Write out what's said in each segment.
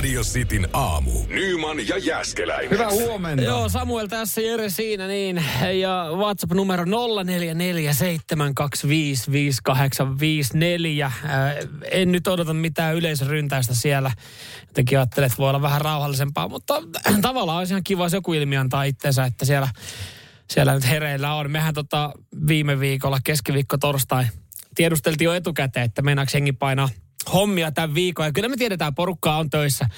Radio Cityn aamu. Nyman ja Jäskeläinen. Hyvää huomenta. Joo, Samuel tässä, Jere siinä niin. Ja WhatsApp-numero 0447255854. Äh, en nyt odota mitään yleisöryntäistä siellä. Jotenkin ajattelin, että voi olla vähän rauhallisempaa, mutta tavallaan olisi ihan kiva, jos joku ilmi antaa itsensä, että siellä, siellä nyt hereillä on. Mehän tota viime viikolla, keskiviikko, torstai, tiedusteltiin jo etukäteen, että meinaako jengi painaa hommia tämän viikon. Ja kyllä me tiedetään, porukkaa on töissä.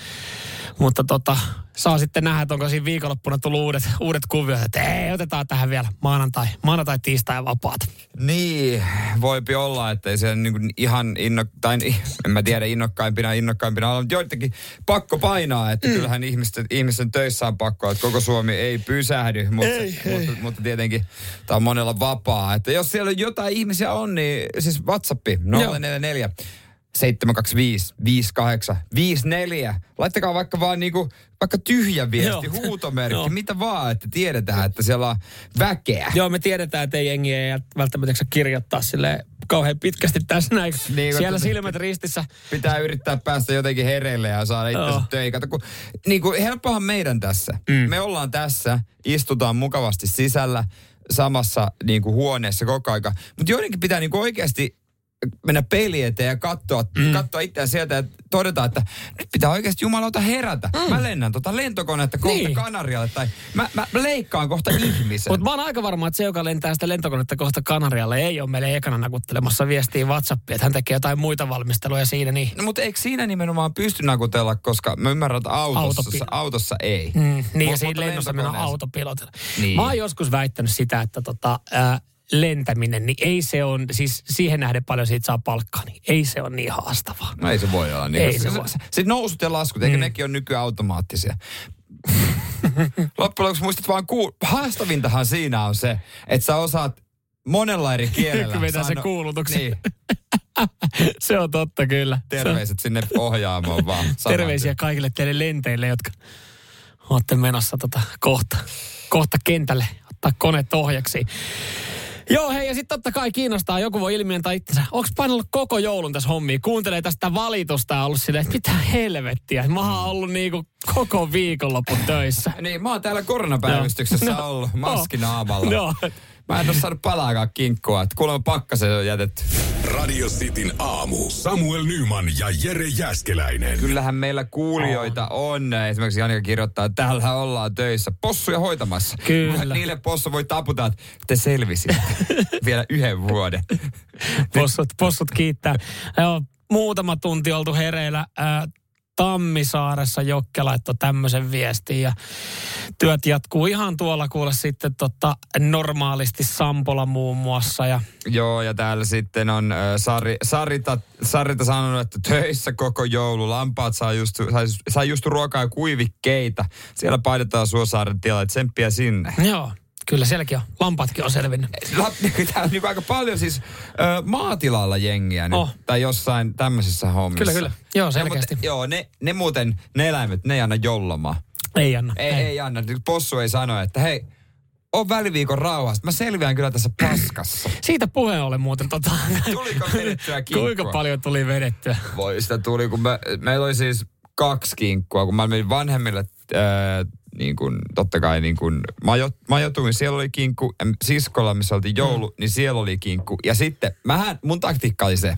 Mutta tota, saa sitten nähdä, että onko siinä viikonloppuna tullut uudet, uudet kuviot, että ei, otetaan tähän vielä maanantai, maanantai, tiistai ja vapaat. Niin, voipi olla, että ei se niin kuin ihan inno, tai en mä tiedä innokkaimpina, innokkaimpina olla, mutta joidenkin pakko painaa, että mm. kyllähän ihmisten, ihmisten töissä on pakko, että koko Suomi ei pysähdy, mutta, Ei, mutta, ei. mutta, mutta tietenkin tämä on monella vapaa. Että jos siellä jotain ihmisiä on, niin siis WhatsAppi 044 725 58 54. Laittakaa vaikka vaan niinku, vaikka tyhjä viesti, Joo. huutomerkki, Joo. mitä vaan, että tiedetään, että siellä on väkeä. Joo, me tiedetään, että ei jengi ei välttämättä jaksa kirjoittaa sille kauhean pitkästi tässä näin. Niin, Siellä kun- silmät ristissä. pitää yrittää päästä jotenkin hereille ja saada itsensä Joo. töihin. Kato, kun, niin kuin helppohan meidän tässä. Mm. Me ollaan tässä, istutaan mukavasti sisällä samassa niin kuin huoneessa koko aika. Mutta joidenkin pitää niin kuin oikeasti mennä peilin eteen ja katsoa, mm. katsoa itseään sieltä ja todeta, että nyt pitää oikeasti jumalauta herätä. Mm. Mä lennän tota lentokonetta kohta Niin. Kanarialle tai mä, mä, leikkaan kohta ihmisen. Mutta mä oon aika varma, että se, joka lentää sitä lentokonetta kohta Kanarialle, ei ole meille ekana nakuttelemassa viestiä WhatsAppia, että hän tekee jotain muita valmisteluja siinä. Niin. No, mutta eikö siinä nimenomaan pysty nakutella, koska mä ymmärrän, että autossa, autossa ei. Mm, niin Mut- ja siinä lennossa mennään autopilotilla. Niin. Mä oon joskus väittänyt sitä, että tota, ää, lentäminen, niin ei se on, siis siihen nähden paljon siitä saa palkkaa, niin ei se ole niin haastavaa. No ei se voi olla. Niin Ei koska se voi. Sitten nousut ja laskut, eikö nekin ole nykyään automaattisia? Loppujen lopuksi muistat vaan kuul... Haastavintahan siinä on se, että sä osaat monella eri kielellä. Vetää sano- kuulutuksen. Niin, se on totta kyllä. terveiset sinne ohjaamoon vaan. saman Terveisiä tien. kaikille teille lenteille, jotka olette menossa tota kohta, kohta kentälle ottaa koneet ohjaksi. Joo, hei, ja sitten totta kai kiinnostaa, joku voi ilmiöntää itsensä. Onko painellut koko joulun tässä hommiin? Kuuntelee tästä valitusta ja ollut silleen, että mitä helvettiä. Mä oon ollut niinku koko viikonloppu töissä. Niin, mä oon täällä koronapäivystyksessä No. ollut maski naamalla. Mä en oo saanut palaakaan kinkkua, että kuulemma pakkasen on jätetty. Radio Cityn aamu. Samuel Nyman ja Jere Jäskeläinen. Kyllähän meillä kuulijoita on. Esimerkiksi Janika kirjoittaa, että täällä ollaan töissä. Possuja hoitamassa. Kyllä. Niille possu voi taputa, että te selvisitte vielä yhden vuoden. Possut, possut kiittää. Joo, muutama tunti oltu hereillä. Ää, Tammisaaressa Jokke laittoi tämmöisen viestin ja työt jatkuu ihan tuolla kuule sitten tota, normaalisti Sampola muun muassa ja Joo, ja täällä sitten on äh, Sari, Sarita, Sarita sanonut, että töissä koko joulu. Lampaat saa just, sai, sai just ruokaa ja kuivikkeita. Siellä painetaan Suosaaren että tsemppiä sinne. joo, kyllä sielläkin on. Lampaatkin on selvinnyt. Täällä on niin aika paljon siis ö, maatilalla jengiä nyt, Oh. tai jossain tämmöisissä hommissa. Kyllä, kyllä. Joo, No, selkeästi. mutta, joo, ne, ne muuten, ne eläimet, ne ei anna jollomaan. Ei anna. Ei, ei. ei anna. Possu ei sano, että hei, on väliviikon rauhasta. Mä selviän kyllä tässä paskassa. Siitä puheen ollen muuten tota... Tuliko vedettyä kinkkua? Kuinka paljon tuli vedettyä? Voi sitä tuli, kun me, meillä oli siis kaksi kinkkua, kun mä menin vanhemmille ää, niin kuin, totta kai niin kuin majo, majoituin, siellä oli kinkku, siskolla, missä oltiin joulu, mm. niin siellä oli kinkku. Ja sitten, mähän, mun taktiikka oli se,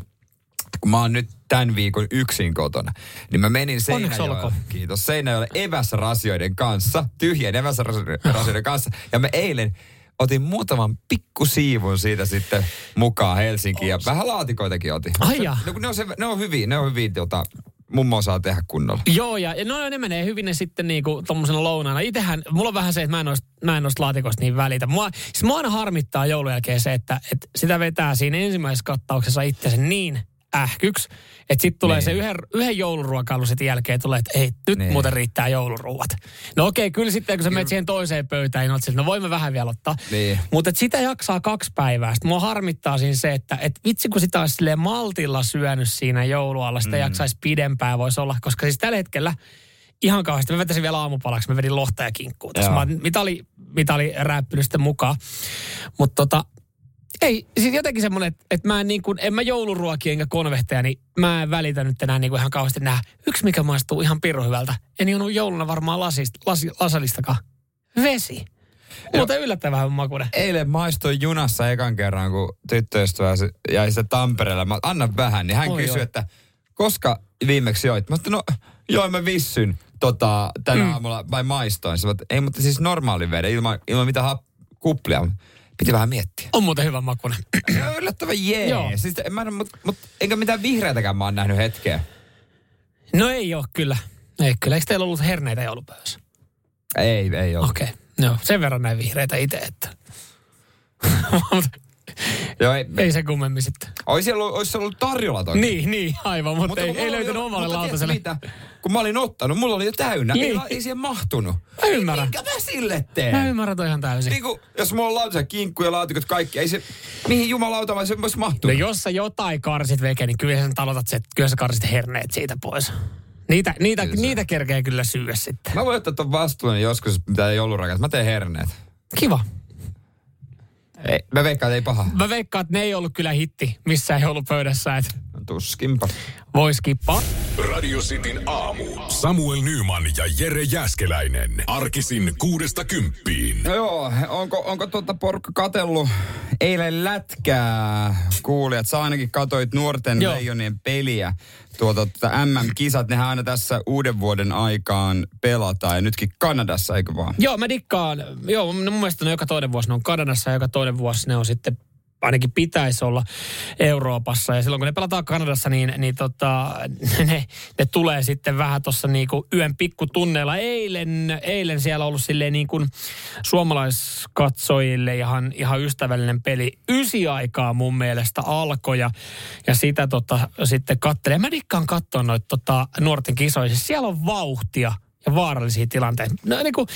kun mä oon nyt tämän viikon yksin kotona, niin mä menin Seinäjoelle, kiitos, Seinäjoelle eväsrasioiden kanssa, tyhjien eväsrasioiden kanssa. Ja me eilen otin muutaman pikkusiivun siitä sitten mukaan Helsinkiin ja vähän laatikoitakin otin. Ai jaa. No, ne, on se, ne on hyviä, ne on hyviä, tota, mummo osaa tehdä kunnolla. Joo, ja no, ne menee hyvin ne sitten niinku tommosena lounaana. Itehän, mulla on vähän se, että mä en noista, laatikoista niin välitä. Mua, siis mua aina harmittaa joulun jälkeen se, että, että sitä vetää siinä ensimmäisessä kattauksessa itsensä niin ähkyksi, että sitten tulee Niin. se yhden, yhden jouluruokailun sitten jälkeen tulee, että ei, nyt Niin. muuten riittää jouluruuat. No okei, kyllä sitten kun sä menet siihen toiseen pöytään, niin oot silleen, no voimme vähän vielä ottaa. Niin. Mutta sitä jaksaa kaksi päivää. Sitten mua harmittaa siinä se, että et vitsi kun sitä olisi silleen maltilla syönyt siinä joulualla, sitä mm. jaksaisi pidempään voisi olla. Koska siis tällä hetkellä ihan kauheasti. Mä vetäisin vielä aamupalaksi, mä vedin lohta ja kinkkuu. Tässä mä oon mitali, mitali rääppinyt sitten mukaan. Mutta tota, Ei, siis jotenkin semmoinen, että, että mä en, niin kuin, en mä jouluruokia enkä konvehteja, niin mä en välitä nyt enää niin kuin ihan kauheasti nähdä. Yksi, mikä maistuu ihan pirru hyvältä. En juonut jouluna varmaan lasista, lasi, lasalistakaan. Vesi. Muuten yllättävän makuinen. Eilen maistoin junassa ekan kerran, kun tyttöystävä se- jäi sitä Tampereella. Mä anna vähän, niin hän Oi, kysyi, oi. että koska viimeksi joit? Mä sanoin, no join mä vissyn tota, tänä mm. aamulla vai maistoin. Sä, ei, mutta siis normaali veden, ilman, ilman mitään hap, kuplia. Piti vähän miettiä. On muuten. Se on yllättävän jee. Joo. Siis, en mä, mut, mut, enkä mitään vihreitäkään mä oon nähnyt hetkeä. No ei ole kyllä. Ei kyllä. Eikö teillä ollut herneitä joulupöydässä? Ei, ei ole. Okei. Okay. No, sen verran näin vihreitä itse, että... Joo, ei, ei se kummemmin sitten. Olisi ollut, olisi ollut tarjolla toki. Niin, niin, aivan, mutta, ei, mulla ei oli löytynyt jo- omalle mutta lautaselle. Mitä? Kun mä olin ottanut, mulla oli jo täynnä. Niin. Ei, ei siihen mahtunut. Mä ymmärrän. Minkä mä sille teen? Mä ymmärrän toi ihan täysin. Niin kuin, jos mulla on lautasella kinkku ja laatikot kaikki, ei se, mihin jumalauta vai se voisi No mahtua? jos sä jotain karsit veke, niin kyllä sen talotat se, kyllä sä karsit herneet siitä pois. Niitä, niitä, Kyllä niitä kerkee kyllä syödä sitten. Mä voin ottaa ton vastuun joskus, mitä joulurakas. Mä teen herneet. Kiva. Ei, mä veikkaan, että ei paha. Mä veikkaan, että ne ei ollut kyllä hitti missään joulupöydässä, että Tuskinpa. vois kippaa. Radio Cityn aamu. Samuel Nyman ja Jere Jäskeläinen. Arkisin kuudesta kymppiin. No joo, onko, onko tuota porukka katellut eilen lätkää? Kuulijat, sä ainakin katoit nuorten Joo. leijonien peliä. Tuota, tuota MM-kisat, nehän aina tässä uuden vuoden aikaan pelataan. Ja nytkin Kanadassa, eikö vaan? Joo, mä dikkaan. Joo, mun mielestä ne joka toinen vuosi ne on Kanadassa ja joka toinen vuosi ne on sitten ainakin pitäisi olla Euroopassa. Ja silloin kun ne pelataan Kanadassa, niin, niin tota, ne, ne tulee sitten vähän tuossa niinku yön pikkutunneilla. Eilen, eilen siellä ollut silleen niin kuin suomalaiskatsojille ihan, ihan ystävällinen peli. Ysi aikaa mun mielestä alkoi ja, ja sitä tota, sitten kattelee. Mä dikkaan katsoa noita tota, nuorten kisoja. Siis Siellä on vauhtia ja vaarallisia tilanteita. No, niin kuin,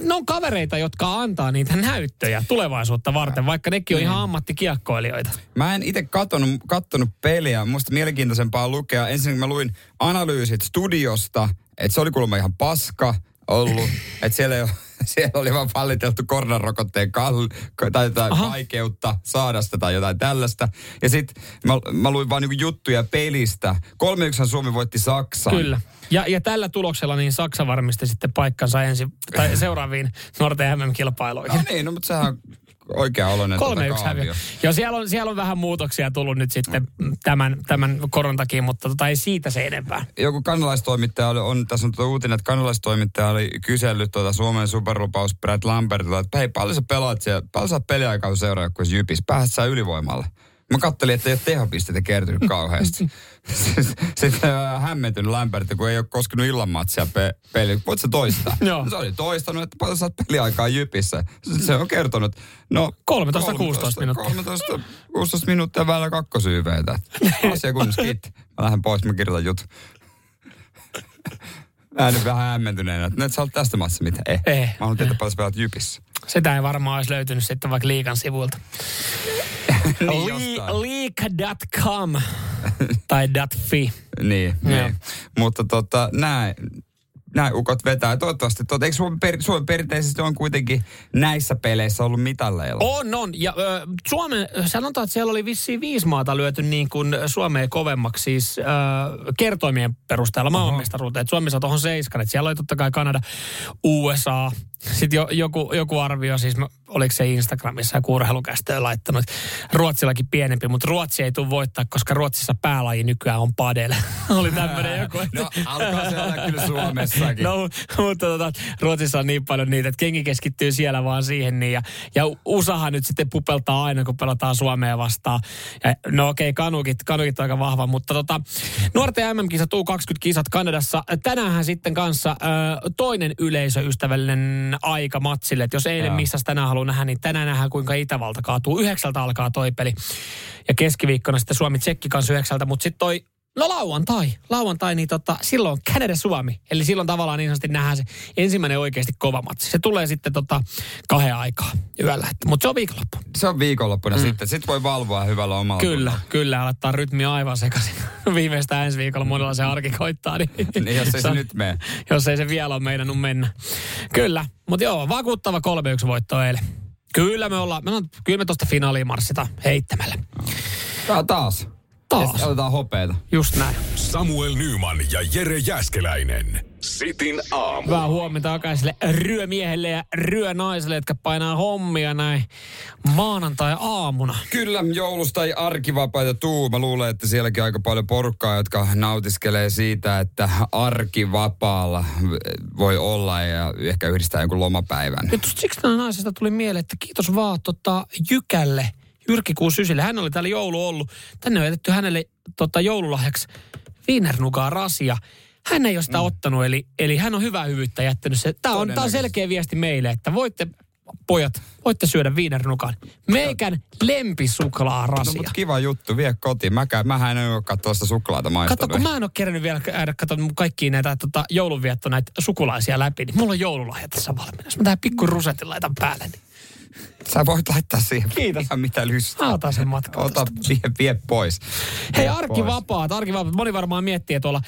ne on kavereita, jotka antaa niitä näyttöjä tulevaisuutta varten, vaikka nekin on ihan ammattikiekkoilijoita. Mä en itse kattonut, kattonut peliä. Musta mielenkiintoisempaa lukea. Ensin mä luin analyysit studiosta, että se oli kuulemma ihan paska ollut. että siellä, ei ole, siellä oli vaan palliteltu koronarokotteen kall, tai jotain Aha. vaikeutta saada sitä tai jotain tällaista. Ja sitten mä, mä luin vaan niinku juttuja pelistä. 3-1 Suomi voitti Saksan. Kyllä. Ja, ja tällä tuloksella niin Saksa varmisti sitten paikkansa ensi, tai seuraaviin nuorten MM-kilpailuihin. No niin, no mutta sehän on oikea oloinen Kolme tuota yksi häviö. Joo, siellä on, siellä on vähän muutoksia tullut nyt sitten tämän, tämän koron takia, mutta tota, ei siitä se enempää. joku kanalaistoimittaja oli, on, tässä on tuota uutinen, että kanalaistoimittaja oli kysellyt tuota Suomen superlupaus Brad Lambertilta, että hei, paljon sä pelaat siellä, paljon sä peliaikaa kun seuraajoukkueessa Jypis, pääset sä ylivoimalle? Mä kattelin, että ei ole tehopisteitä kertynyt kauheasti. Sitten äh, hämmentynyt Lambert, kun ei ole koskenut illanmatsia pe- peli. Voit sä toistaa? Joo. Se oli toistanut, että paljon oot peliaikaa Jypissä. Se on kertonut, no... 13-16 minuuttia. 13-16 minuuttia välillä kakkosyyveitä. Asia kunnossa, kiitti. Mä lähden pois, mä kirjoitan jutun. Ääni vähän hämmentyneenä, et sä oot tästä maassa mitä? Eh. Eh. Mä haluan tietää paljon sä pelaat Jypissä. Sitä ei varmaan olisi löytynyt sitten vaikka liikan sivuilta. niin. Leak.com tai .fi. Niin, niin. Mutta tota, näin, näin ukot vetää. Toivottavasti, tota, eikö Suomi, per, Suomi perinteisesti on kuitenkin näissä peleissä ollut mitalleilla? On, on. Ja ö, Suomen, sanotaan, että siellä oli vissiin viisi maata lyöty niin kuin Suomeen kovemmaksi siis ö, kertoimien perusteella maailmanmestaruuteen. Suomi saa tuohon seiskan. Että siellä oli totta kai Kanada, USA. Sitten jo, joku, joku arvio, siis mä- oliko se Instagramissa ja urheilukästöön laittanut, Ruotsillakin pienempi, mutta Ruotsi ei tule voittaa, koska Ruotsissa päälaji nykyään on padel. oli tämmöinen joku. että- No, alkaa se olla kyllä Suomessakin. No, mutta tota, Ruotsissa on niin paljon niitä, että kengi keskittyy siellä vaan siihen. Niin, ja, ja USAhan nyt sitten pupeltaa aina, kun pelataan Suomea vastaan. Ja, no okei, okay, kanukit, kanukit on aika vahva, mutta tota, nuorten MM-kisat, U20-kisat Kanadassa. Tänäänhän sitten kanssa ö, toinen yleisöystävällinen aika matsille. Että jos eilen missä tänään haluaa nähdä, niin tänään nähdään kuinka Itävalta kaatuu. Yhdeksältä alkaa toi peli. Ja keskiviikkona sitten Suomi-Tsekki kanssa yhdeksältä, mutta sitten toi No lauantai. Lauantai, niin tota, silloin Canada-Suomi. Eli silloin tavallaan niin sanotusti nähdään se ensimmäinen oikeasti kova matsi. Se tulee sitten tota kahden aikaa yöllä. Mutta se on viikonloppu. Se on viikonloppuna mm. sitten. Sitten voi valvoa hyvällä omalla Kyllä, kyllä. Aloittaa rytmi aivan sekaisin. Viimeistään ensi viikolla monella se arki koittaa. Niin, Niin, jos ei se nyt mene. Jos ei se vielä ole meinannut mennä. Kyllä. Mutta joo, vakuuttava 3-1 voitto eilen. Kyllä me ollaan, me on, kyllä me tosta finaaliin marssita heittämällä. Tää taas. Taas. Ja otetaan hopeeta. Just näin. Samuel Nyman ja Jere Jäskeläinen. Sitin aamu. Hyvää huomenta jokaiselle ryömiehelle ja ryönaiselle, jotka painaa hommia näin maanantai-aamuna. Kyllä, joulusta ei arkivapaita tuu. Mä luulen, että sielläkin aika paljon porukkaa, jotka nautiskelee siitä, että arkivapaalla voi olla ja ehkä yhdistää jonkun lomapäivän. Nyt siksi tänä naisesta tuli mieleen, että kiitos vaan tota, Jykälle, Jyrki Kuusysille. Hän oli täällä joulu ollut. Tänne on jätetty hänelle tota, joululahjaksi viinernugaa rasia. Hän ei ole sitä mm. ottanut, eli, eli hän on hyvää hyvyyttä jättänyt se. Tämä on, tää on selkeä viesti meille, että voitte, pojat, voitte syödä viinernukan. Meikän lempisuklaarasia. No, mutta kiva juttu, vie kotiin. Mäkään, mähän en olekaan tuosta suklaata maistanut. Kato, kun mä en ole kerännyt vielä käydä katso kaikkia näitä tota, joulunvietto näitä sukulaisia läpi, niin mulla on joululahja tässä valmiina. Jos mä tähän pikku rusetin laitan päälle, niin Sä voit laittaa siihen Kiitos. ihan mitä lystää. mä otan sen matkaan. Ota, vie, vie pois. Hei, arkivapaat, arkivapaat. Moni varmaan miettii, tuolla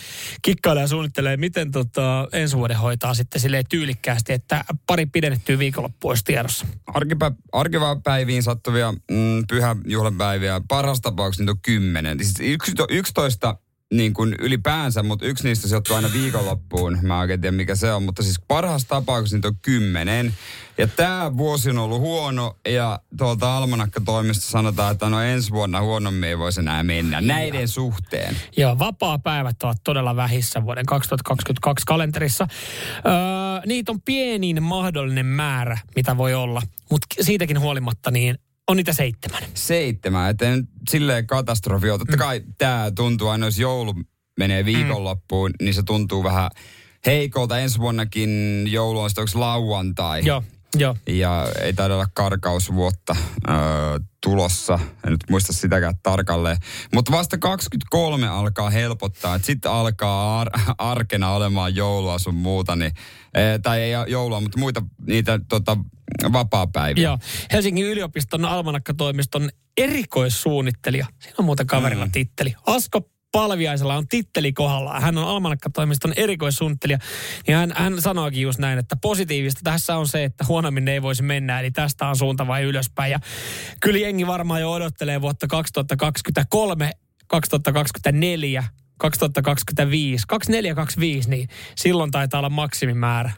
kikkailee ja suunnittelee, miten tota, ensi vuoden hoitaa sitten silleen tyylikkäästi, että pari pidennettyä viikonloppua olisi tiedossa. Arkipä, arkivapäiviin sattuvia mm, pyhäjuhlapäiviä, parhaassa tapauksessa niitä on kymmenen. Siis yksi, yksitoista niin kuin ylipäänsä, mutta yksi niistä sijoittuu aina viikonloppuun. Mä en oikein tiedä mikä se on, mutta siis parhaassa tapauksessa niitä on kymmenen. Ja tämä vuosi on ollut huono ja tuolta Almanakka-toimista sanotaan, että no ensi vuonna huonommin ei voisi enää mennä näiden suhteen. Joo, vapaa-päivät ovat todella vähissä vuoden 2022 kalenterissa. Öö, niitä on pienin mahdollinen määrä, mitä voi olla, mutta siitäkin huolimatta niin on niitä seitsemän. Seitsemän, että silleen katastrofi on. Totta kai tämä tuntuu aina, jos joulu menee viikonloppuun, niin se tuntuu vähän heikolta. Ensi vuonnakin joulu on sitten lauantai. Joo, joo. Ja ei taida olla karkausvuotta öö, tulossa. En nyt muista sitäkään tarkalleen. Mutta vasta 23 alkaa helpottaa. Sitten alkaa ar- arkena olemaan joulua sun muuta. Niin, ee, tai ei joulua, mutta muita niitä tota, vapaa-päiviä. Joo. Helsingin yliopiston almanakkatoimiston erikoissuunnittelija. Siinä on muuten kaverilla mm. titteli. Asko Palviaisella on titteli kohdalla. Hän on almanakkatoimiston erikoissuunnittelija. Ja hän, hän sanoikin just näin, että positiivista tässä on se, että huonommin ei voisi mennä. Eli tästä on suunta vai ylöspäin. Ja kyllä jengi varmaan jo odottelee vuotta 2023, 2024, 2025, 2425, niin silloin taitaa olla maksimimäärä.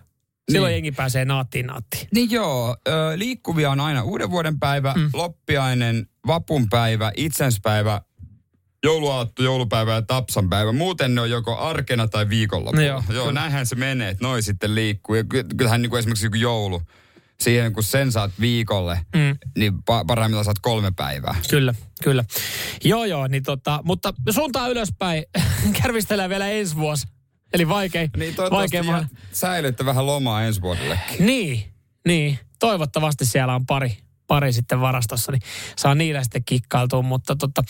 Silloin Niin. jengi pääsee naattiin naattiin. Niin joo, liikkuvia on aina uuden vuoden päivä, mm. loppiainen, vapunpäivä, itsenspäivä, jouluaatto, joulupäivä ja tapsanpäivä. Muuten ne on joko arkena tai viikonloppuna. No joo, joo näinhän se menee, että noi sitten liikkuu. Ja ky- kyllähän niin kuin esimerkiksi joku joulu, siihen kun sen saat viikolle, Mm. niin pa- parhaimmillaan saat kolme päivää. Kyllä, kyllä. Joo, joo, niin tota, mutta suuntaan ylöspäin kärvistellään vielä ensi vuosi. Eli vaikein, Niin toivottavasti vaikein säilytte vähän lomaa ensi vuodelle. Niin, niin. Toivottavasti siellä on pari, pari sitten varastossa, niin saa niillä sitten kikkailtua. Mutta tota,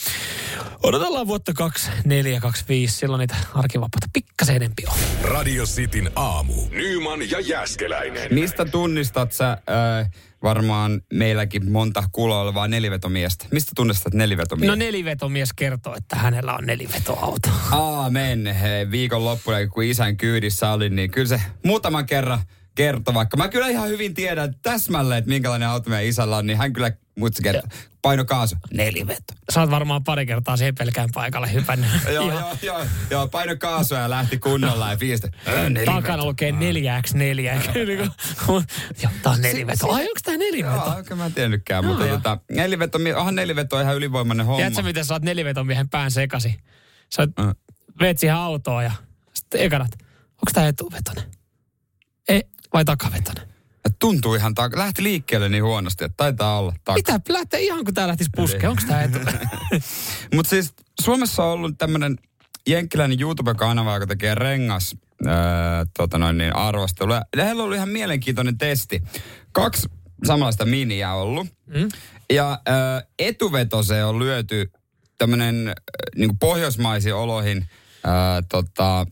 odotellaan vuotta 2425, silloin niitä arkivapaita pikkasen enempi on. Radio Cityn aamu. Nyman ja Jäskeläinen. Mistä tunnistat sä äh, varmaan meilläkin monta kuulla olevaa nelivetomiestä? Mistä tunnistat nelivetomiestä? No nelivetomies kertoo, että hänellä on nelivetoauto. Aamen. Hei, viikon loppuna, kun isän kyydissä oli, niin kyllä se muutaman kerran kertoi, vaikka mä kyllä ihan hyvin tiedän täsmälleen, että minkälainen auto meidän isällä on, niin hän kyllä muutsi kertoo. Paino kaasu. Neliveto. Sä oot varmaan pari kertaa siihen pelkään paikalle hypännyt. joo, joo, joo, joo, paino kaasua ja lähti kunnolla ja fiistä. Takana lukee 4x4. Joo, tää on neliveto. Ai, onko tää neliveto? Joo, oikein mä en tiennytkään, mutta tota, neliveto, onhan neliveto on ihan ylivoimainen homma. Tiedätkö, miten sä oot nelivetomiehen pään sekasi? Sä Mm. veet siihen autoon ja sitten ekanat, onko tää etuvetonen? Ei, vai takavetonen? Et Tuntuu ihan, ta- lähti liikkeelle niin huonosti, että taitaa olla taka. Mitä lähtee ihan kun tää lähtisi puskeen? Onko tää etu? Mutta siis Suomessa on ollut tämmöinen jenkkiläinen YouTube-kanava, joka tekee rengas öö, tota noin niin, arvostelua. Ja heillä oli ihan mielenkiintoinen testi. Kaksi samanlaista miniä ollut. Mm. Ja öö, etuvetoseen on lyöty tämmöinen niin pohjoismaisiin oloihin öö, tota,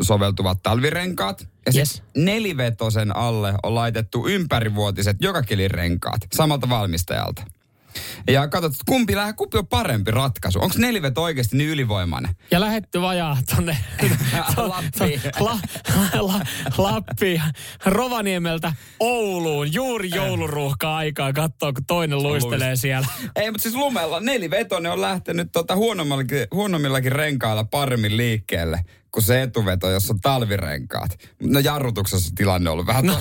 soveltuvat talvirenkaat. Ja Yes. nelivetosen alle on laitettu ympärivuotiset jokakelirenkaat samalta valmistajalta. Ja katsot, kumpi, lähe, kumpi on parempi ratkaisu. Onko neliveto oikeasti niin ylivoimainen? Ja lähetty vajaa tonne Lappiin. la, la, Lappiin, Rovaniemeltä Ouluun, juuri jouluruuhka aikaa, katsoo kun toinen luistelee siellä. Ei, mutta siis lumella nelivetonen on lähtenyt tota huonommillakin, huonommillakin renkailla paremmin liikkeelle kuin se etuveto, jossa on talvirenkaat. No jarrutuksessa tilanne on ollut vähän No,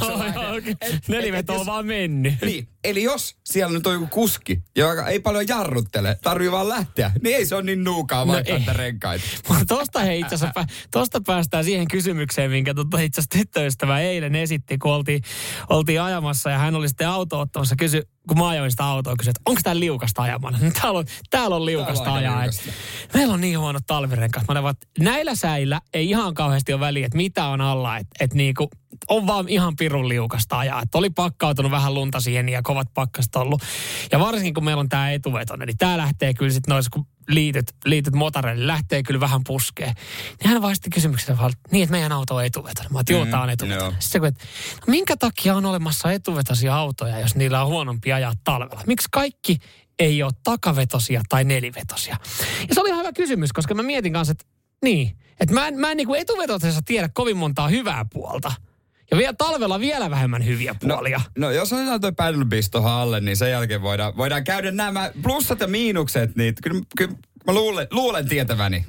et- Neliveto et on vaan mennyt. Niin, eli jos siellä nyt on joku kuski, joka ei paljon jarruttele, tarvii vaan lähteä, niin ei se ole niin nuukaa No vaikka renkaita. Mutta tosta, hei, itse asiassa, tosta päästään siihen kysymykseen, minkä tota itse asiassa tyttöystävä eilen esitti, kun oltiin, oltiin ajamassa ja hän oli sitten auto ottamassa kysy, kun mä ajoin sitä autoa, kysyi, että onko tää liukasta ajamana? No, Täällä on, täällä on liukasta Täällä on ajaa. Et, liukasta. meillä on niin huonot talvirenkaat. Mä että näillä säillä ei ihan kauheasti ole väliä, että mitä on alla. Että et niinku, on vaan ihan pirun liukasta ajaa. Et oli pakkautunut vähän lunta siihen ja kovat pakkaset ollut. Ja varsinkin kun meillä on tämä etuvetonen, niin tämä lähtee kyllä sitten noissa, kun liityt, liityt motareille, lähtee kyllä vähän puskeen. Niin hän vaan sitten kysymyksen vaan, että niin, että meidän auto on etuvetonen. Mä oon, Mm, on etuvetonen. Sitten että no minkä takia on olemassa etuvetoisia autoja, jos niillä on huonompi ajaa talvella? Miksi kaikki ei ole takavetosia tai nelivetosia? Ja se oli ihan hyvä kysymys, koska mä mietin kanssa, että niin, että mä en, mä en niin kuin etuvetosessa tiedä kovin montaa hyvää puolta. Ja vielä talvella vielä vähemmän hyviä puolia. No jos otetaan toi paddle beast tohon alle, niin sen jälkeen voidaan, voidaan käydä nämä plussat ja miinukset. Niin kyllä, kyllä mä luulen, luulen tietäväni.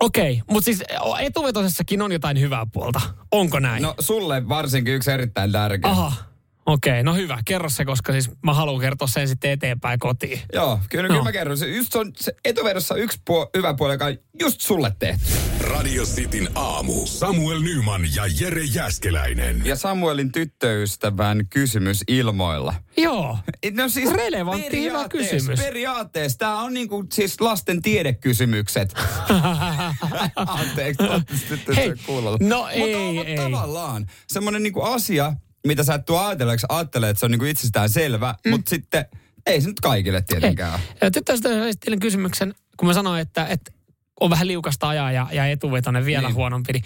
Okei, mutta siis etuvetosessakin on jotain hyvää puolta. Onko näin? No sulle varsinkin yksi erittäin tärkeä. Aha, okei, no hyvä. Kerro se, koska siis mä haluan kertoa sen sitten eteenpäin kotiin. Joo, kyllä, No. kyllä mä kerron. Se, just on se etuvedossa yksi puo, hyvä puoli, joka on just sulle tehty. Radio Cityn aamu. Samuel Nyman ja Jere Jäskeläinen. Ja Samuelin tyttöystävän kysymys ilmoilla. Joo. No siis Relevantti, hyvä periaatteessa- kysymys. Periaatteessa tämä on niinku siis lasten tiedekysymykset. Anteeksi, Hei, no Mutta ei, on ei. tavallaan semmoinen niinku asia, mitä sä et tuu ajatelleeksi, ajattelee, että se on niinku itsestään selvä, mm. mutta sitten ei se nyt kaikille tietenkään. Tyttöystävä esitti kysymyksen, kun mä sanoin, että, että on vähän liukasta ajaa ja, ja etuvetonen vielä Niin. huonompi, niin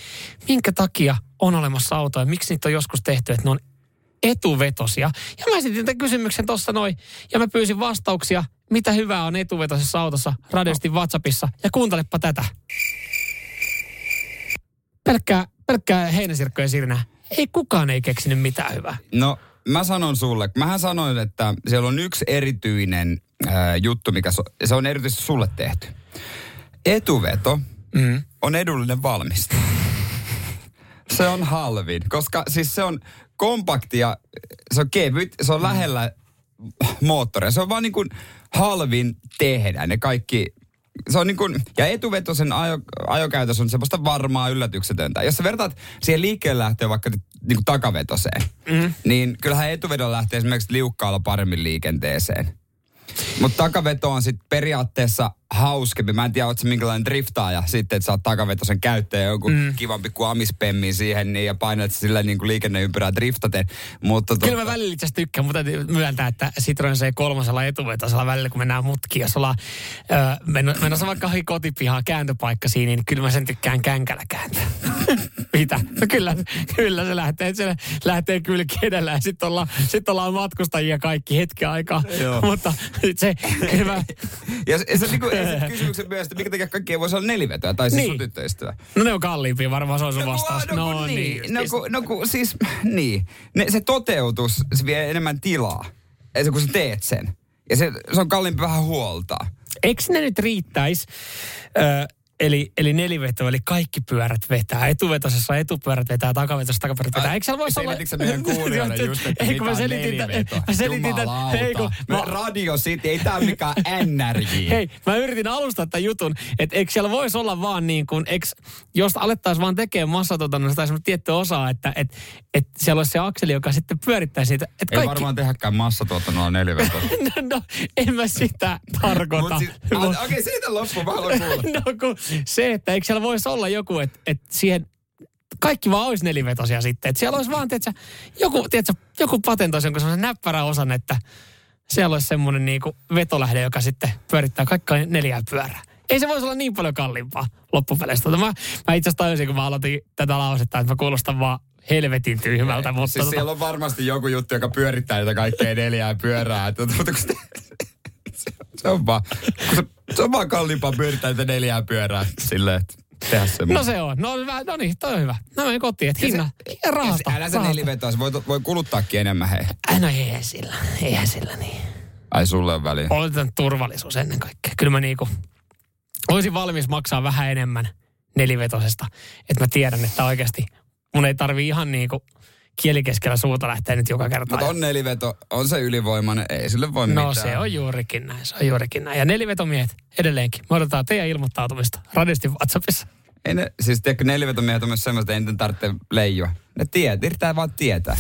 minkä takia on olemassa autoja? Miksi niitä on joskus tehty, että ne on etuvetosia? Ja mä esitin tämän kysymyksen tuossa noin, ja mä pyysin vastauksia, mitä hyvää on etuvetosessa autossa, radiosti WhatsAppissa, ja kuuntelepa tätä. Pelkkää, pelkkää heinäsirkkojen sirnää. Ei kukaan ei keksinyt mitään hyvää. No, mä sanon sulle, mähän sanoin, että siellä on yksi erityinen ää, juttu, mikä so, se on erityisesti sulle tehty. Etuveto Mm. on edullinen valmiste. Se on halvin, koska siis se on kompakti ja se on kevyt, se on lähellä moottoria. Se on vaan niin kuin halvin tehdä ne kaikki. Se on niin kuin, ja etuvetosen ajo, ajokäytös on semmoista varmaa yllätyksetöntä. Jos sä vertaat siihen liikkeelle lähtöön vaikka niin kuin takavetoseen, mm. niin kyllähän etuvedon lähtee esimerkiksi liukkaalla paremmin liikenteeseen. Mutta takaveto on sitten periaatteessa hauskempi. Mä en tiedä, ootko minkälainen driftaaja sitten, että sä oot takavetosen käyttäjä joku mm. kivan pikku amispemmi siihen niin, ja painat sillä niin kuin liikenneympyrää driftaten. Mutta Kyllä mä välillä itse tykkään, mutta myöntää, että Citroen C3 etuvetoisella välillä, kun mennään mutkiin, jos ollaan öö, mennä- menossa vaikka kotipihaa kääntöpaikka siinä, niin kyllä mä sen tykkään känkällä kääntää. Mitä? No kyllä, kyllä se lähtee, se lähtee kylki edellä ja sitten ollaan, sit ollaan matkustajia kaikki hetken aikaa. Joo. Mutta se, kyllä mä, Ja se, se, niin kuin, kysymyksen myös, että minkä takia kaikki ei voisi olla nelivetoja, tai siis Niin. sun tyttöystävä. no ne on kalliimpia varmaan, se on sun kun- vastaus. No, kun niin. No, kun, no kun, siis, niin. Ne, se toteutus, se vie enemmän tilaa, ei se kun sä teet sen. Ja se, se on kalliimpi vähän huoltaa. Eikö ne nyt riittäisi? Ö, eli, eli neliveto, eli kaikki pyörät vetää. Etuvetosessa etupyörät vetää, takavetossa takapyörät vetää. Eikö siellä voisi olla... Selitikö meidän kuulijoille just, että ei, mitä mä selitin, neliveto? mä selitin, Jumalauta. ei, kun, mä, Radio City, ei tää ole mikään NRJ. hei, mä yritin alustaa tämän jutun, että eikö siellä voisi olla vaan niin kuin, eikö, jos alettaisiin vaan tekemään massatuotannosta tai semmoista tiettyä osaa, että et, et siellä olisi se akseli, joka sitten pyörittäisi niitä. Että Ei kaikki, varmaan tehäkään massatuotannolla nelivetoa. no, en mä sitä tarkoita. Siis, okei, okay, siitä loppuun mä haluan kuulla. no kun se, että eikö siellä voisi olla joku, että, että siihen kaikki vaan olisi nelivetosia sitten. Että siellä olisi vaan, tiedätkö, joku, tiedätkö, joku patentoisi jonkun sellaisen näppärän osan, että siellä olisi semmoinen niin kuin vetolähde, joka sitten pyörittää kaikkia neljää pyörää. Ei se voisi olla niin paljon kalliimpaa loppupeleissä. Mä, mä itse asiassa tajusin, kun mä aloitin tätä lausetta, että mä kuulostan vaan helvetin tyhmältä. Mutta Siis tota, siellä on varmasti joku juttu, joka pyörittää niitä kaikkea neljää pyörää. Mutta kun se, on vaan, kun se, se on vaan kalliimpaa pyörittää niitä neljää pyörää silleen, että tehdä semmoinen. No se on. No, hyvä. no niin, toi on hyvä. No menen kotiin, että hinna, hinna rahasta. Älä se nelivetoa, se voi, voi kuluttaakin enemmän hei. Äh, No eihän sillä, eihän sillä niin. Ai sulle on väliä. Otetaan turvallisuus ennen kaikkea. Kyllä mä niinku, olisin valmis maksaa vähän enemmän nelivetosesta, että mä tiedän, että oikeasti mun ei tarvi ihan niinku kielikeskellä suuta lähteä nyt joka kerta. Mutta on neliveto, on se ylivoimainen, ei sille voi No mitään. se on juurikin näin, se on juurikin näin. Ja nelivetomiehet edelleenkin. Me odotetaan teidän ilmoittautumista radistin WhatsAppissa. Ei ne, siis tiedätkö, nelivetomiehet on myös semmoista, että ei niiden tarvitse leijua. Ne tiedät, yrittää vaan tietää.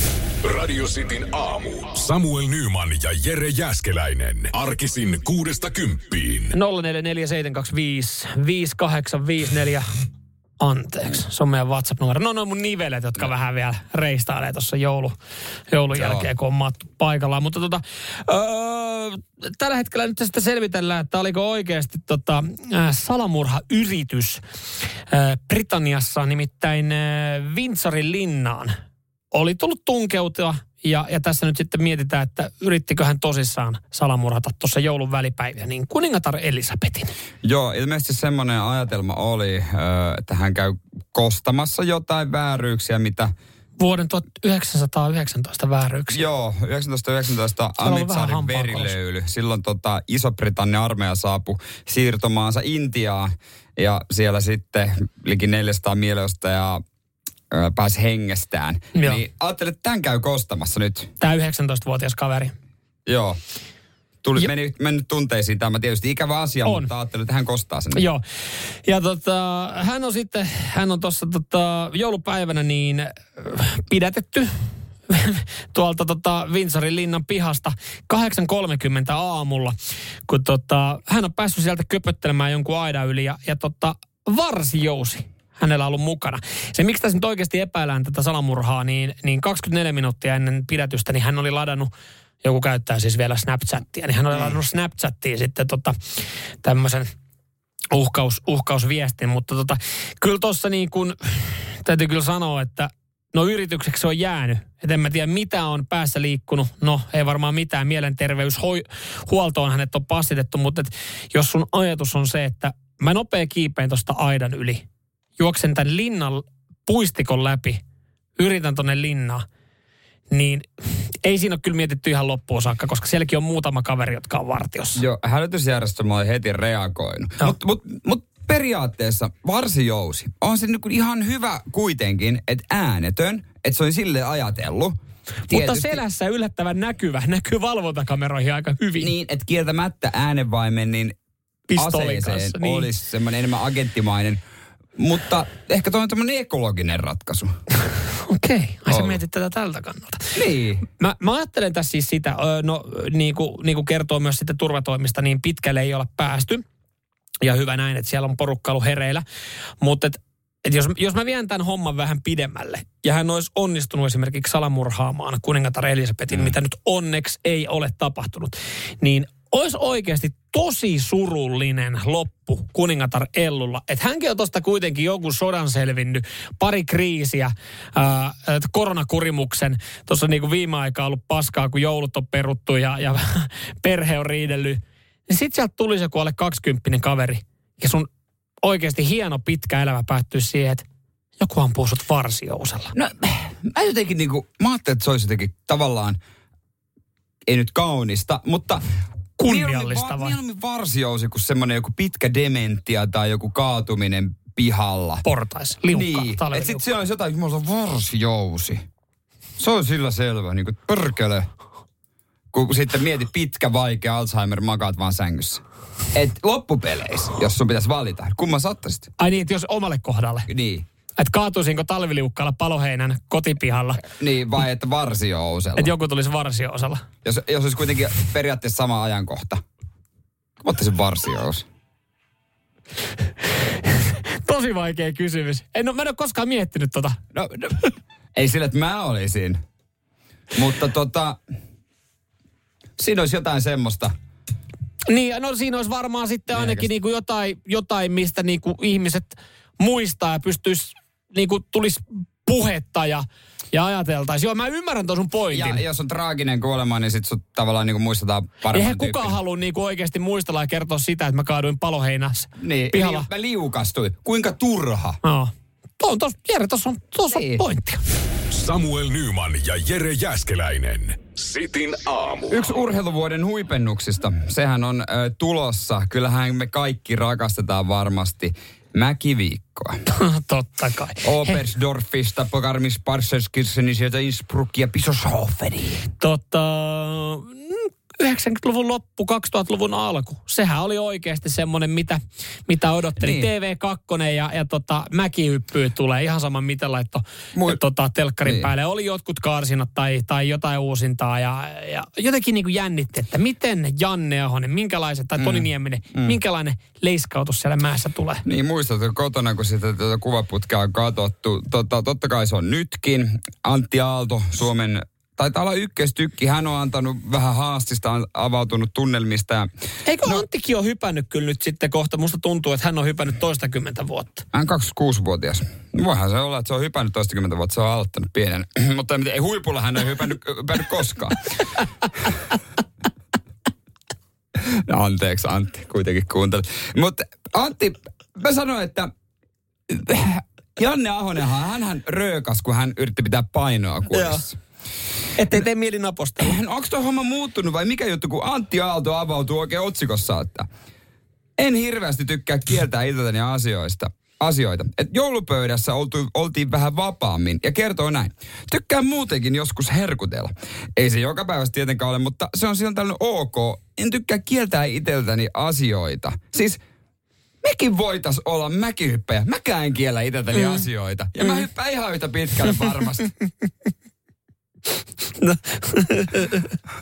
Radio Cityn aamu. Samuel Nyman ja Jere Jäskeläinen. Arkisin kuudesta kymppiin. 0447255854. Anteeksi, se on meidän WhatsApp-numero. No, no mun nivelet, jotka vähän vielä reistailee tuossa joulu, joulun Joo. jälkeen, kun on mattu paikallaan. Mutta tota, öö, tällä hetkellä nyt sitten selvitellään, että oliko oikeasti tota, äh, salamurhayritys äh, Britanniassa, nimittäin äh, Windsorin linnaan. Oli tullut tunkeutua ja, ja tässä nyt sitten mietitään, että yrittikö hän tosissaan salamurhata tuossa joulun välipäiviä, niin kuningatar Elisabetin. Joo, ilmeisesti semmoinen ajatelma oli, että hän käy kostamassa jotain vääryyksiä, mitä... Vuoden 1919 vääryyksiä. Joo, 1919 on ollut vähän Amritsarin hampaankolossa. verilöyly. Silloin tota, Iso-Britannian armeija saapui siirtomaansa Intiaan ja siellä sitten liki 400 mielenosta ö, pääsi hengestään. Joo. Niin ajattelin, että tämän käy kostamassa nyt. Tämä 19-vuotias kaveri. Joo. Tuli, Jo- meni, mennyt tunteisiin tämä tietysti ikävä asia, On. mutta ajattelin, että hän kostaa sen. Joo. Ja tota, hän on sitten, hän on tuossa tota, joulupäivänä niin äh, pidätetty tuolta tota Windsorin linnan pihasta 8.30 aamulla, kun tota, hän on päässyt sieltä köpöttelemään jonkun aidan yli ja, ja tota, varsijousi hänellä on ollut mukana. Se, miksi tässä nyt oikeasti epäillään tätä salamurhaa, niin, niin 24 minuuttia ennen pidätystä, niin hän oli ladannut, joku käyttää siis vielä Snapchattia, niin hän oli ladannut Snapchattiin sitten tota, tämmöisen uhkaus, uhkausviestin, mutta tota, kyllä tuossa niin kuin, täytyy kyllä sanoa, että no yritykseksi se on jäänyt. Et en mä tiedä, mitä on päässä liikkunut. No, ei varmaan mitään. Mielenterveyshuoltoon hänet on passitettu, mutta et, jos sun ajatus on se, että mä nopea kiipeen tuosta aidan yli, juoksen tämän linnan puistikon läpi, yritän tonne linnaan, niin ei siinä ole kyllä mietitty ihan loppuun saakka, koska sielläkin on muutama kaveri, jotka on vartiossa. Joo, hälytysjärjestelmä oli heti reagoinut. Joo. Mutta mut, mut periaatteessa varsijousi on se niinku ihan hyvä kuitenkin, että äänetön, että se on sille ajatellut. Mutta Tietysti- selässä yllättävän näkyvä, näkyy valvontakameroihin aika hyvin. Niin, että kieltämättä äänenvaimen niin Pistolin aseeseen kanssa, niin. olisi semmoinen enemmän agenttimainen. Mutta ehkä toi on tämmöinen ekologinen ratkaisu. Okei, okay. ai sä mietit tätä tältä kannalta. Niin. Mä, mä ajattelen tässä siis sitä, no niin kuin, niin kuin kertoo myös sitten turvatoimista, niin pitkälle ei olla päästy. Ja hyvä näin, että siellä on porukka ollut hereillä. Mutta et, et jos, jos mä vien tämän homman vähän pidemmälle, ja hän olisi onnistunut esimerkiksi salamurhaamaan kuningatar Elisabetin, mm. mitä nyt onneksi ei ole tapahtunut, niin olisi oikeasti tosi surullinen loppu kuningatar Ellulla. Että hänkin on tuosta kuitenkin joku sodan selvinnyt, pari kriisiä, ää, koronakurimuksen. Tuossa niinku viime aikaa ollut paskaa, kun joulut on peruttu ja, ja perhe on riidellyt. Niin sit sieltä tuli se, kun alle 20 kaveri. Ja sun oikeasti hieno pitkä elämä päättyy siihen, että joku ampuu sut varsiousella. No, mä jotenkin niinku, mä ajattelin, että se olisi jotenkin tavallaan, ei nyt kaunista, mutta Kunniallista mieluummin, vai? mieluummin varsiousi kuin semmoinen joku pitkä dementia tai joku kaatuminen pihalla. Portais, liukka, niin, että talviliukka. sitten siellä olisi jotain, kun mulla on varsijousi. Se on sillä selvä, niin kuin pörkele. Kun sitten mieti pitkä, vaikea Alzheimer, makaat vaan sängyssä. Et loppupeleissä, jos sun pitäisi valita, kumman sä ottaisit? Ai niin, että jos omalle kohdalle. Niin. Että kaatuisinko talviliukkaalla paloheinän kotipihalla, Niin, vai että varsijousella. että joku tulisi varsioosalla. Jos, jos olisi kuitenkin periaatteessa sama ajankohta. Mä ottaisin varsijous. Tosi vaikea kysymys. En, ole- mä en ole koskaan miettinyt tota. No, no ei sillä, että mä olisin. Mutta tota, siinä olisi jotain semmoista. Niin, no siinä olisi varmaan sitten ainakin Mielekästä. niinku jotain, jotain, mistä niinku ihmiset muistaa ja pystyisi, niinku tulisi puhetta ja ja ajateltaisiin. Joo, mä ymmärrän tuon sun pointin. Ja jos on traaginen kuolema, niin sit sut tavallaan niinku muistetaan paremmin. Eihän kukaan halua niinku oikeasti muistella ja kertoa sitä, että mä kaaduin paloheinässä Niin, pihalla. Liu, mä liukastuin. Kuinka turha. No. On tos, Jere, tuossa on, tossa Niin. on pointtia. Samuel Nyman ja Jere Jäskeläinen. Sitin aamu. Yksi urheiluvuoden huipennuksista, sehän on ö, tulossa. Kyllähän me kaikki rakastetaan varmasti mäkiviikkoa. Totta kai. Oberstdorfista, Pogarmis, Parselskircheni, sieltä Innsbruck ja Bischofshofen. Tota, mm, 90-luvun loppu, 2000-luvun alku. Sehän oli oikeasti semmoinen, mitä, mitä odotteli. Niin. TV2 ja, ja tota, mäkihyppyy tulee. Ihan sama, mitä laitto Mui- tota, telkkarin Niin. päälle. Oli jotkut karsinat tai, tai jotain uusintaa. Ja, ja jotenkin niin kuin jännitti, että miten Janne Ahonen, minkälaiset, tai Toni Nieminen, minkälainen leiskautus siellä mäessä tulee. Niin muistatko kotona, kun sitä tuota kuvaputkea on katsottu. Tota, totta kai se on nytkin. Antti Aalto, Suomen taitaa olla ykköstykki. Hän on antanut vähän haastista, on avautunut tunnelmista. Eikö no. Anttikin ole hypännyt kyllä nyt sitten kohta? Musta tuntuu, että hän on hypännyt toistakymmentä vuotta. hän on 26-vuotias. Voihan se olla, että se on hypännyt toistakymmentä vuotta, se on aloittanut pienen. Mutta ei, ei huipulla hän ei hypännyt, hypännyt koskaan. No, anteeksi Antti, kuitenkin kuuntelet. Mutta Antti, mä sanoin, että Janne Ahonenhan, hän röökas, kun hän yritti pitää painoa kurissa. Ettei tee mieli napostella. Onko tuo homma muuttunut vai mikä juttu, kun Antti Aalto avautuu oikein otsikossa, että en hirveästi tykkää kieltää itseltäni asioista. Asioita. Et joulupöydässä oltu, oltiin vähän vapaammin ja kertoo näin. Tykkään muutenkin joskus herkutella. Ei se joka päivästä tietenkään ole, mutta se on silloin tällainen ok. En tykkää kieltää itseltäni asioita. Siis mekin voitais olla mäkihyppäjä. Mäkään en kiellä itseltäni mm. asioita. Ja mm. mä hyppään ihan yhtä pitkälle varmasti.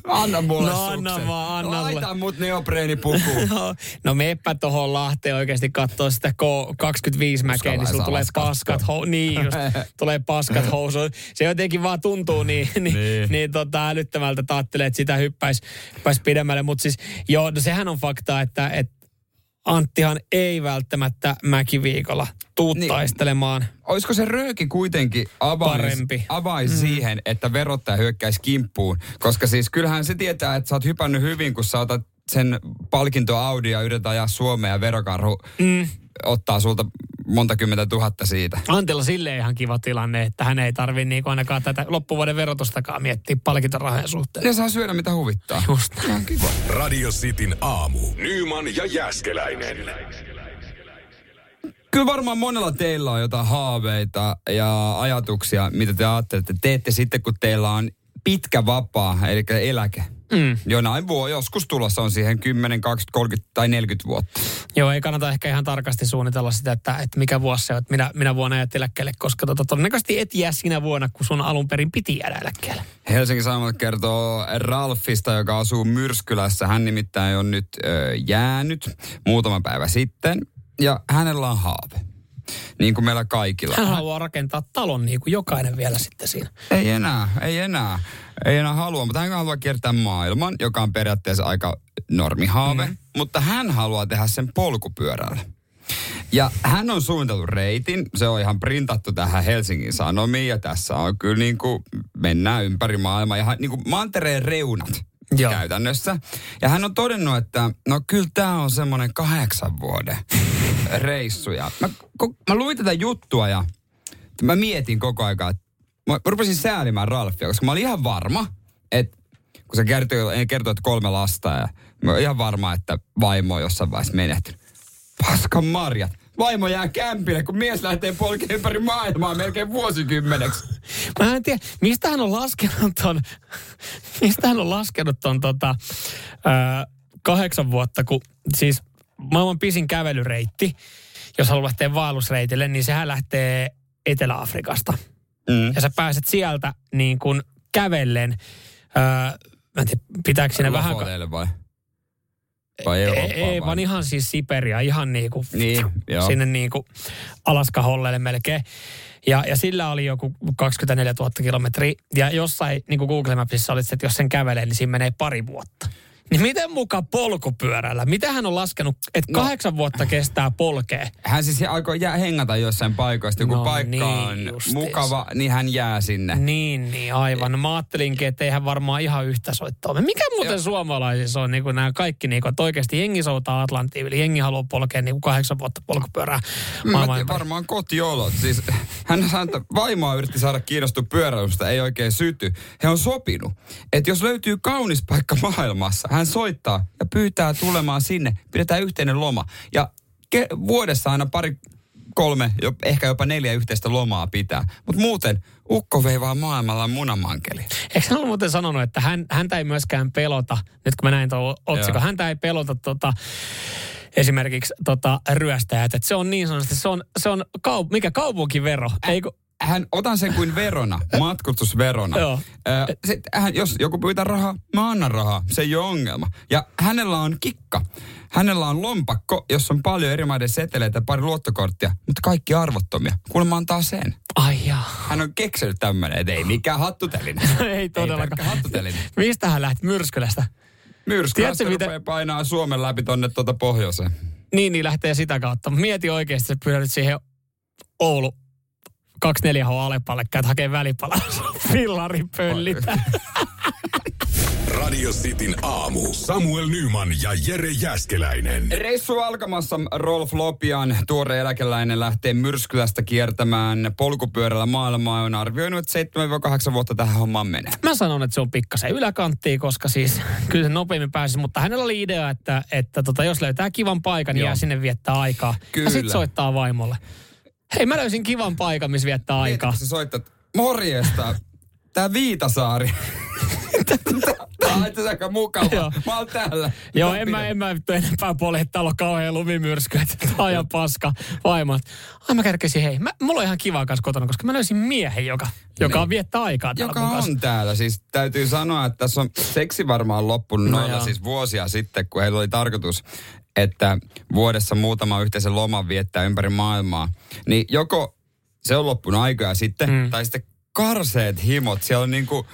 Anna mulle No anna sukset. vaan, anna Laita mulle. mut neopreenipukuun. No, no meepä tohon Lahteen oikeasti katsoa sitä K25 mäkeä, niin sulla tulee paskat kattoo. hou- Niin just, tulee paskat housu. Se jotenkin vaan tuntuu niin, niin, Niin. niin. tota, älyttömältä, että ajattelee, että sitä hyppäisi hyppäis pidemmälle. Mutta siis joo, no sehän on fakta, että, että Anttihan ei välttämättä mäkiviikolla tuu Niin. taistelemaan. Olisiko se rööki kuitenkin avais, Parempi. avais mm. siihen, että verottaja hyökkäisi kimppuun? Koska siis kyllähän se tietää, että sä oot hypännyt hyvin, kun sä otat sen palkinto Audi ja yrität ajaa Suomeen ja verokarhu mm. ottaa sulta monta kymmentä tuhatta siitä. Antilla sille ihan kiva tilanne, että hän ei tarvi niinku ainakaan tätä loppuvuoden verotustakaan miettiä palkintorahojen suhteen. Ja saa syödä mitä huvittaa. Just näin. Kiva. Radio Cityn aamu. Nyman ja Jäskeläinen. Kyllä varmaan monella teillä on jotain haaveita ja ajatuksia, mitä te ajattelette. Teette sitten, kun teillä on pitkä vapaa, eli eläke. Mm. Jonain vuo, joskus tulossa on siihen 10, 20, 30 tai 40 vuotta. Joo, ei kannata ehkä ihan tarkasti suunnitella sitä, että, että mikä vuosi se on, että minä, minä vuonna jäät eläkkeelle, koska tota, todennäköisesti et jää sinä vuonna, kun sun alun perin piti jäädä eläkkeelle. Helsingin Sanomat kertoo Ralfista, joka asuu Myrskylässä. Hän nimittäin on nyt ö, jäänyt muutama päivä sitten ja hänellä on haave. Niin kuin meillä kaikilla. Hän haluaa rakentaa talon niin kuin jokainen vielä sitten siinä. Ei enää, ei enää. Ei enää halua, mutta hän haluaa kiertää maailman, joka on periaatteessa aika normihaave. Mm. Mutta hän haluaa tehdä sen polkupyörällä. Ja hän on suunnitellut reitin, se on ihan printattu tähän Helsingin Sanomiin ja tässä on kyllä niin kuin mennään ympäri maailmaa, ihan niin kuin mantereen reunat Joo. käytännössä. Ja hän on todennut, että no kyllä tämä on semmoinen kahdeksan vuoden reissu. Ja mä, ko, mä luin tätä juttua ja mä mietin koko aika, että mä rupesin säälimään Ralfia, koska mä olin ihan varma, että kun se kertoi, kertoi että kolme lasta ja mä olin ihan varma, että vaimo on jossain vaiheessa menehtynyt. Paskan marjat. Vaimo jää kämpille, kun mies lähtee polkemaan ympäri maailmaa melkein vuosikymmeneksi. Mä en tiedä, mistä hän on laskenut ton, mistä hän on laskenut ton tota, ää, kahdeksan vuotta, kun siis maailman pisin kävelyreitti, jos haluaa lähteä vaellusreitille, niin sehän lähtee Etelä-Afrikasta. Mm. Ja sä pääset sieltä niin kuin kävellen, ää, mä en tiedä, pitääkö siinä vähän... Vai? Vai Ei, Eurooppaan ei vai? vaan ihan siis Siberia, ihan niin kuin Niin, joo. sinne niin kuin Alaska-holleille melkein. Ja, ja sillä oli joku 24 000 kilometriä. Ja jossain niin kuin Google Mapsissa oli, se, että jos sen kävelee, niin siinä menee pari vuotta. Niin miten muka polkupyörällä? Mitä hän on laskenut, että No. kahdeksan vuotta kestää polkea? Hän siis aikoo jää hengata jossain paikoista. Joku No paikka niin, on justiis. mukava, niin hän jää sinne. Niin, niin aivan. Mä ajattelinkin, että eihän varmaan ihan yhtä soittoa. Mikä muuten Joo. suomalaisissa on niin nämä kaikki, niin kuin, että oikeasti jengi soutaa Atlanttiin, eli jengi haluaa polkea niin kuin kahdeksan vuotta polkupyörää Mä maailman tiedän, varmaan kotiolot. Siis, hän sanoi, että vaimoa yritti saada kiinnostua pyöräilystä, ei oikein syty. He on sopinut, että jos löytyy kaunis paikka maailmassa, hän soittaa ja pyytää tulemaan sinne. Pidetään yhteinen loma. Ja ke- vuodessa aina pari, kolme, jo, ehkä jopa neljä yhteistä lomaa pitää. Mutta muuten ukko veivaa maailmalla munamankeli. Eikö hän ollut muuten sanonut, että hän, häntä ei myöskään pelota, nyt kun mä näin tuon otsikon, Joo. häntä ei pelota tota, esimerkiksi tota, ryöstäjät. Että se on niin sanotusti, se on, se on kau, mikä kaupunkivero. Ei, kun, Hän, otan sen kuin verona, matkustusverona. Joo. Ö, sit, hän, jos joku pyytää rahaa, mä annan rahaa. Se ei ole ongelma. Ja hänellä on kikka. Hänellä on lompakko, jossa on paljon eri maiden seteleitä ja pari luottokorttia, mutta kaikki arvottomia. Kuulemma antaa sen. ai jaa. Hän on keksinyt tämmöinen, että ei mikään hattutelinen. ei todellakaan. hattutelinen. Mistä hän lähti Myrskylästä? Myrskylästä Tiedätkö, mitä- painaa Suomen läpi tonne tuota pohjoiseen. Niin, niin lähtee sitä kautta. Mieti oikeasti, että pyydät siihen Oulu 24H Alepalle, käyt hakee välipalaa. Fillari pöllitä. Radio Cityn aamu. Samuel Nyman ja Jere Jäskeläinen. Reissu alkamassa Rolf Lopian, tuore eläkeläinen, lähtee Myrskylästä kiertämään polkupyörällä maailmaa. On arvioinut, että 7-8 vuotta tähän hommaan menee. Mä sanon, että se on pikkasen yläkanttia, koska siis kyllä se nopeammin pääsisi, mutta hänellä oli idea, että, että tota, jos löytää kivan paikan, niin Joo. jää sinne viettää aikaa. Kyllä. Ja sitten soittaa vaimolle. Hei, mä löysin kivan paikan, missä viettää aikaa. Sä soittat, morjesta, tää Viitasaari. Tää on itse aika mukava. Joo. Mä oon täällä. Joo, en mä, en mä enempää polje, täällä on kauhean lumimyrsky, ihan paska. Vaimot. Ai mä kärkäsin, hei, mä, mulla on ihan kiva kanssa kotona, koska mä löysin miehen, joka, joka Niin. viettää aikaa täällä Joka on täällä. Siis täytyy sanoa, että tässä on seksi varmaan loppunut No noilla siis vuosia sitten, kun heillä oli tarkoitus, että vuodessa muutama yhteisen loman viettää ympäri maailmaa. Niin joko se on loppunut aikaa sitten, Mm. mm. tai sitten karseet himot. Siellä on niinku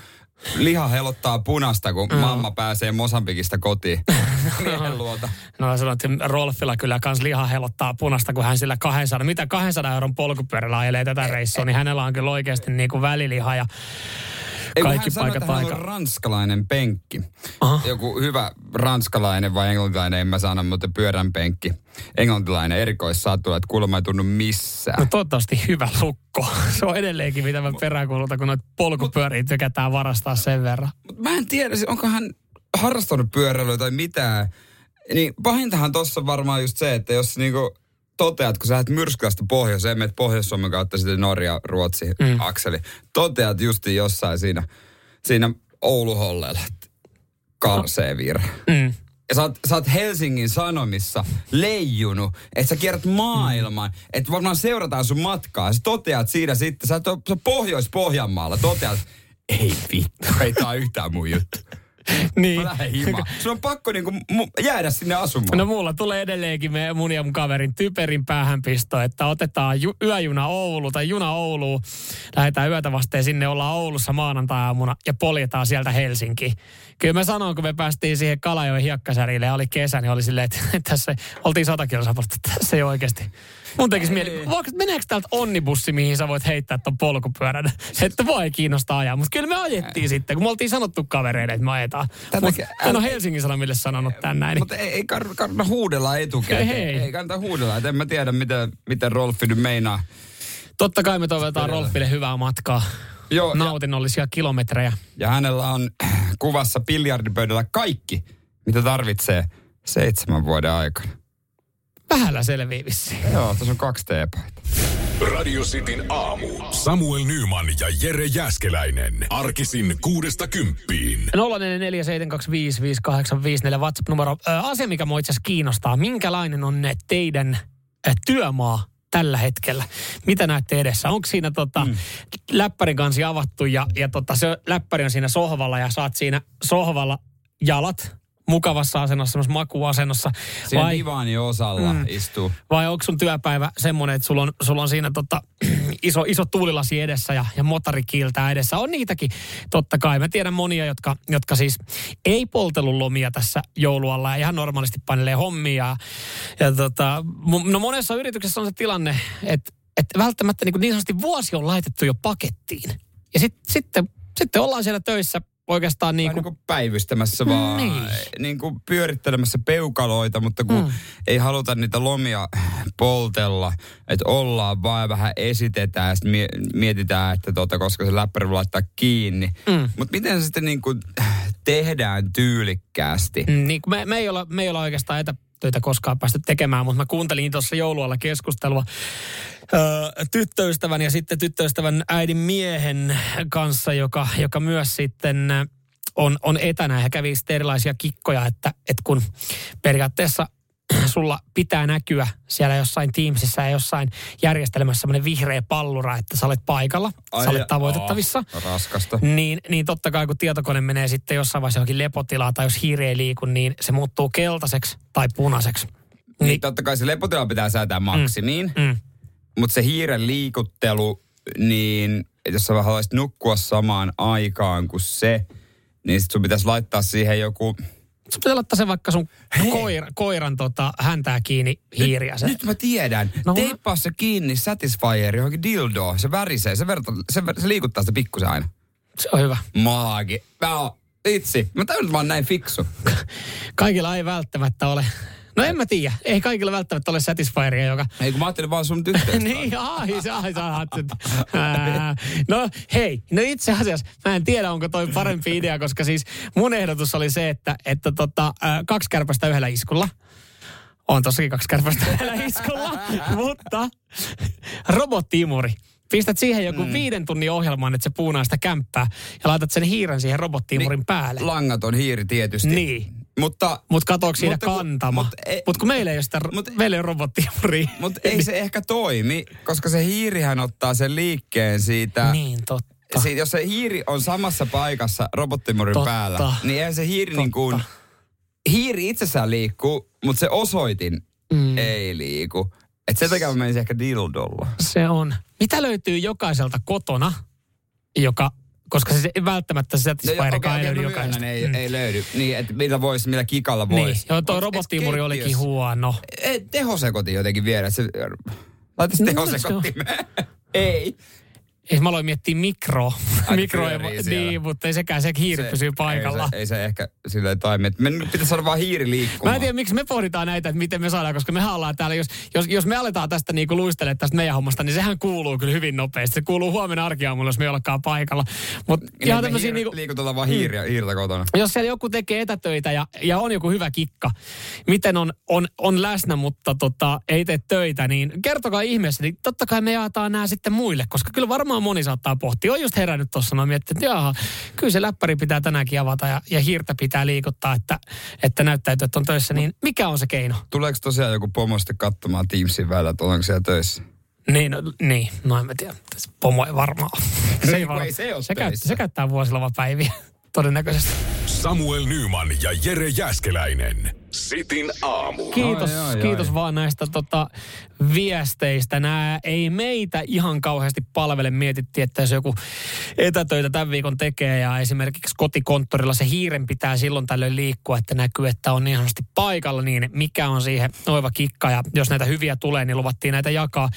liha helottaa punasta, kun mamma pääsee Mosambikista kotiin. Miehen luota. No sanoin, että Rolfilla kyllä kans liha helottaa punasta, kun hän sillä 200, mitä 200 euron polkupyörällä ajelee tätä reissua, niin hänellä on kyllä oikeasti niin kuin väliliha ja Ei, kaikki hän sanoi, paikat että hän on ranskalainen penkki. Aha. Joku hyvä ranskalainen vai englantilainen, en mä sano, mutta pyörän penkki. Englantilainen erikoissatu, että kuulemma ei tunnu missään. No toivottavasti hyvä lukko. Se on edelleenkin, mitä mä peräänkuulutan, kun noita polkupyöriä tykätään varastaa sen verran. Mut mä en tiedä, siis onko hän harrastanut pyöräilyä tai mitään. Niin pahintahan tossa on varmaan just se, että jos niinku toteat, kun sä lähdet Myrskylästä pohjoiseen, menet Pohjois-Suomen kautta sitten Norja, Ruotsi, mm. akseli. Toteat justi jossain siinä, siinä Oulu-hollella, että karsee virhe. Mm. Ja sä oot, sä oot Helsingin Sanomissa leijunut, että sä kierrät maailman, että varmaan seurataan sun matkaa. Ja sä toteat siinä sitten, sä oot Pohjois-Pohjanmaalla, toteat, ei vittu, ei tää yhtään mun juttu. Niin. Sun on pakko niinku mu- jäädä sinne asumaan. No mulla tulee edelleenkin me, mun ja mun kaverin typerin päähänpisto, että otetaan ju, yöjuna Oulu tai juna Ouluun. Lähdetään yötä vasteen sinne, ollaan Oulussa maanantai-aamuna ja poljetaan sieltä Helsinkiin. Kyllä mä sanon, kun me päästiin siihen Kalajoen hiekkasärille ja oli kesä, niin oli silleen, että tässä oltiin sata kilosapalta, että tässä ei oikeasti. Mun tekisi mieli, meneekö täältä onnibussi, mihin sä voit heittää ton polkupyörän? Että voi kiinnostaa ajaa. Mutta kyllä me ajettiin sitten, kun me oltiin sanottu kavereille, että me ajetaan. Mutta en ole Helsingin Sanomille sanonut tän näin. Mutta ei, ei kar- kannata huudella etukäteen. Ei, ei. ei kannata huudella. Et en mä tiedä, miten, miten Rolfi nyt meinaa. Totta kai me toivotaan. Rolfille hyvää matkaa. Joo, ja, Nautinnollisia kilometrejä. ja hänellä on kuvassa biljardipöydällä kaikki, mitä tarvitsee seitsemän vuoden aikana. Vähällä selvii vissiin. Joo, tässä on kaksi teepaita. Radio Cityn aamu. Samuel Nyman ja Jere Jäskeläinen. Arkisin kuudesta kymppiin. 0447255854 WhatsApp-numero. Ö, asia, mikä mua itse asiassa kiinnostaa. Minkälainen on ne teidän ö, työmaa tällä hetkellä? Mitä näette edessä? Onko siinä tota, mm. läppärin kansi avattu ja, ja tota, se läppäri on siinä sohvalla ja saat siinä sohvalla jalat mukavassa asennossa, semmoisessa makuasennossa. Siinä Vai, divani osalla mm. istuu. vai onko sun työpäivä semmoinen, että sulla on, sulla on siinä tota, iso, iso tuulilasi edessä ja, ja motari kiiltää edessä? On niitäkin, totta kai. Mä tiedän monia, jotka, jotka siis ei poltellut lomia tässä joulualla ja ihan normaalisti painelee hommia. Ja, ja tota, no monessa yrityksessä on se tilanne, että, että välttämättä niin, niin sanotusti vuosi on laitettu jo pakettiin. Ja sit, sitten, sitten ollaan siellä töissä oikeastaan niin Niin kuin, kuin päivystämässä vaan, Niin. niin. kuin pyörittelemässä peukaloita, mutta kun Mm. ei haluta niitä lomia poltella, että ollaan vaan vähän esitetään ja sitten mie- mietitään, että tota, koska se läppäri voi laittaa kiinni. Mm. Mutta miten se sitten niin kuin tehdään tyylikkäästi? Mm, Niin, kuin me, me, ei olla, me ei olla oikeastaan etätöitä koskaan päästy tekemään, mutta mä kuuntelin tuossa joulualla keskustelua ö, tyttöystävän ja sitten tyttöystävän äidin miehen kanssa, joka, joka myös sitten on, on etänä. Ja kävi sitten erilaisia kikkoja, että, että kun periaatteessa sulla pitää näkyä siellä jossain Teamsissa ja jossain järjestelmässä semmoinen vihreä pallura, että sä olet paikalla, Ai sä olet tavoitettavissa. Oh, raskasta. Niin, niin totta kai kun tietokone menee sitten jossain vaiheessa johonkin lepotilaan tai jos hiiri ei liiku, niin se muuttuu keltaiseksi tai punaiseksi. Niin, Niin, totta kai se lepotila pitää säätää maksimiin, mm, mutta se hiiren liikuttelu, niin jos sä haluaisit nukkua samaan aikaan kuin se, niin sit sun pitäisi laittaa siihen joku... sun pitää laittaa se vaikka sun koira, koiran tota, häntää kiinni hiiriä. Se. Nyt mä tiedän. No. Teippaa se kiinni Satisfyer johonkin dildoon. Se värisee, se, verta, se, se liikuttaa sitä pikkusen aina. se on hyvä. Maagi. Mä oon, itsi. Mä mä oon näin fiksu. Kaikilla ei välttämättä ole. No en mä tiedä. Ei kaikilla välttämättä ole Satisfyeria, joka... Ei kun mä ajattelin vaan sun tyttöistä. niin, ai, sä, ai, sä No hei, no itse asiassa mä en tiedä, onko toi parempi idea, koska siis mun ehdotus oli se, että, että tota, kaksi kärpästä yhdellä iskulla. On tossakin kaksi kärpästä yhdellä iskulla, mutta robottiimuri. Pistät siihen joku mm. viiden tunnin ohjelman, että se puunaa sitä kämppää ja laitat sen hiiren siihen robottiimurin niin, päälle. Langaton hiiri tietysti. Niin. Mutta, Mutta katsoako siinä Mutta kantama? mut ei- Mutta kun meillä ei ole sitä, mut- meillä ei ole mutta ei se ehkä toimi, koska se hiirihän ottaa sen liikkeen siitä... Niin, totta. Siitä, jos se hiiri on samassa paikassa robottimurin Totta. päällä, niin eihän se hiiri niin kuin... Totta. Hiiri itsessään liikkuu, mutta se osoitin Mm. ei liiku. Et sen takia mä menisin ehkä dildolla. Se on. Mitä löytyy jokaiselta kotona, joka, koska se ei välttämättä se No, Satisfyerikaan ei löydy jokaisesta. ei, Mm. ei löydy. Niin, että millä vois, millä kikalla Niin, vois. joo, toi Onks robottiimuri olikin huono. Ei, tehosekotin jotenkin viedä. Se, laita se No, tehosekottimeen. ei. Ei, mä aloin miettiä mikro. Mikro niin, mutta ei sekään, se hiiri Se- pysyy paikalla. Ei se, ei se ehkä silleen toimi. Me nyt pitäisi saada vaan hiiri liikkumaan. Mä en tiedä, miksi me pohditaan näitä, että miten me saadaan, koska me ollaan täällä, jos, jos, jos me aletaan tästä niinku luistelemaan tästä meidän hommasta, niin sehän kuuluu kyllä hyvin nopeasti. Se kuuluu huomenna arkiaamulla, jos me ei olekaan paikalla. Mutta Niin, ihan me hiir- niinku, Liikutellaan vaan hiiriä, hiirtä kotona. jos siellä joku tekee etätöitä ja, ja on joku hyvä kikka, miten on, on, on läsnä, mutta tota, ei tee töitä, niin kertokaa ihmeessä, niin totta kai me jaetaan nämä sitten muille, koska kyllä varmaan moni saattaa pohtia. On just herännyt tuossa, no miettinyt, että jaha, kyllä se läppäri pitää tänäänkin avata ja, ja hiirtä pitää liikuttaa, että, että näyttäytyy, että on töissä, niin mikä on se keino? Tuleeko tosiaan joku pomo sitten katsomaan Teamsin välillä, että ollaanko siellä töissä? Niin, no, niin, no en mä tiedä. Pomo ei varmaan ole. Se, kun varma- ei se se, käyt, töissä. se käyttää vuosilomapäiviä todennäköisesti. Samuel Nyman ja Jere Jäskeläinen. Sitin aamu. Kiitos, Ai, ai, kiitos ai. vaan näistä tota, viesteistä. Nämä ei meitä ihan kauheasti palvele. Mietittiin, että jos joku etätöitä tämän viikon tekee ja esimerkiksi kotikonttorilla se hiiren pitää silloin tällöin liikkua, että näkyy, että on niin sanotusti paikalla, niin mikä on siihen oiva kikka. Ja jos näitä hyviä tulee, niin luvattiin näitä jakaa.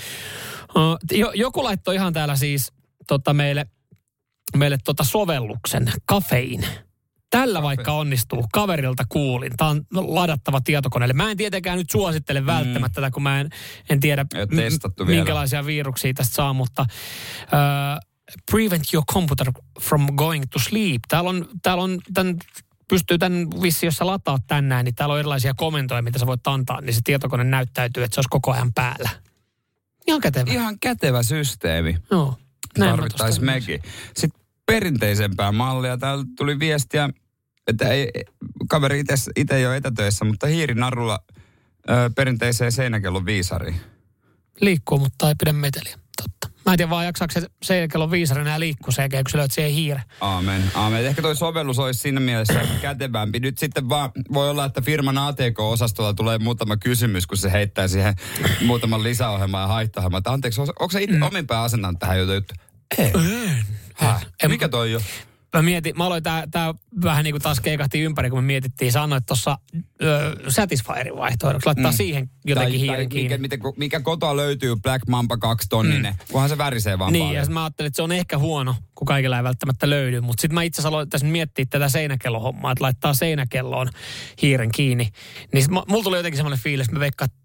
Jo, joku laittoi ihan täällä siis tota, meille, meille tota sovelluksen, kafein. Tällä vaikka onnistuu, kaverilta kuulin. Tämä on ladattava tietokoneelle. Mä en tietenkään nyt suosittele välttämättä tätä, kun mä en, en tiedä, m- vielä. minkälaisia viruksia tästä saa, mutta uh, prevent your computer from going to sleep. Täällä on, täällä on tämän, pystyy tämän vissi, jos sä lataat tänään, niin täällä on erilaisia komentoja, mitä sä voit antaa, niin se tietokone näyttäytyy, että se olisi koko ajan päällä. Ihan kätevä. Ihan kätevä systeemi. Näin mä Tarvittaisi mekin. Sitten perinteisempää mallia. Täällä tuli viestiä, että ei, kaveri itse ei ole etätöissä, mutta hiirinarulla ö, perinteiseen seinäkellon viisariin. Liikkuu, mutta ei pidä meteliä. Totta. Mä en tiedä vaan jaksaako se seinäkellon viisari enää liikkua sen jälkeen, kun sä löydät siihen hiire. Aamen, aamen. Ehkä toi sovellus olisi siinä mielessä kätevämpi. Nyt sitten vaan voi olla, että firman ATK-osastolla tulee muutama kysymys, kun se heittää siihen muutaman lisäohjelman ja haittaohjelman. Anteeksi, onko se itse mm. omin pää asentanut tähän juttu? Ei. Häh? Mikä toi on? mä mietin, mä aloin tää, tää vähän niin kuin taas keikahti ympäri, kun me mietittiin, sanoit tuossa Satisfyerin vaihtoehdoksi, laittaa mm. siihen jotenkin tai, hiiren tai kiinni. Mikä, mikä, mikä kotoa löytyy Black Mamba 2 tonninen, mm. kunhan se värisee vaan Niin, paljon. ja mä ajattelin, että se on ehkä huono, kun kaikilla ei välttämättä löydy, mutta sitten mä itse asiassa aloin tässä miettiä tätä seinäkellohommaa, että laittaa seinäkelloon hiiren kiinni. Niin mulla tuli jotenkin semmoinen fiilis, että mä veikkaan, että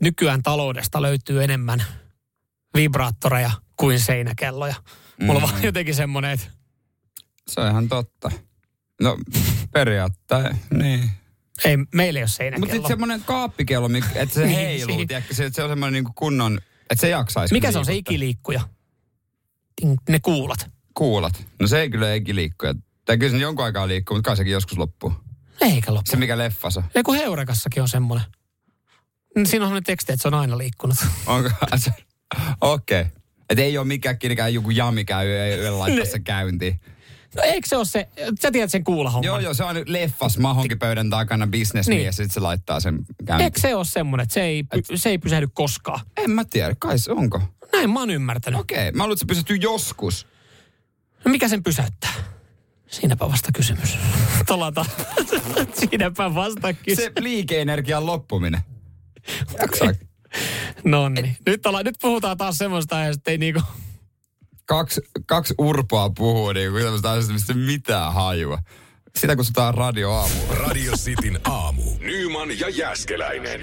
nykyään taloudesta löytyy enemmän vibraattoreja kuin seinäkelloja. Mulla mm. on vaan jotenkin semmoinen, että se on ihan totta. No periaatteessa, niin. Ei, meillä ei ole seinäkello. Mutta sitten semmoinen kaappikello, että se niin, heiluu, tiedätkö, se, se on semmoinen niin kunnon, että se jaksaisi. Mikä se on se ikiliikkuja? Ne kuulat. Kuulat. No se ei kyllä ikiliikkuja. Tai kyllä se jonkun aikaa liikkuu, mutta kai sekin joskus loppuu. Eikä loppu. Se mikä leffassa. Ei kun Heurekassakin on semmoinen. Siinä on semmoinen teksti, että se on aina liikkunut. Onko? Okei. Okay. Että ei ole mikään kirkään joku jami käy ja laittaa se käyntiin. No eikö se ole se, sä tiedät sen kuulahomman. Joo, joo, se on leffas mahonkin takana bisnesmies niin. ja sitten se laittaa sen käyntiin. Eikö se ole semmoinen, että se ei, se ei pysähdy koskaan? En mä tiedä, kai se onko. Näin mä oon ymmärtänyt. Okei, mä luulen, että se pysähtyy joskus. No mikä sen pysäyttää? Siinäpä vasta kysymys. Tolata. Siinäpä vasta kysymys. Se liikeenergian loppuminen. Jaksaa. No niin. Nyt, nyt puhutaan taas semmoista, että ei niinku kaksi, kaksi urpoa puhuu niin kuin tämmöistä asioista, mistä mitään hajua. Sitä kutsutaan Radio Aamu. Radio Cityn aamu. Nyman ja Jäskeläinen.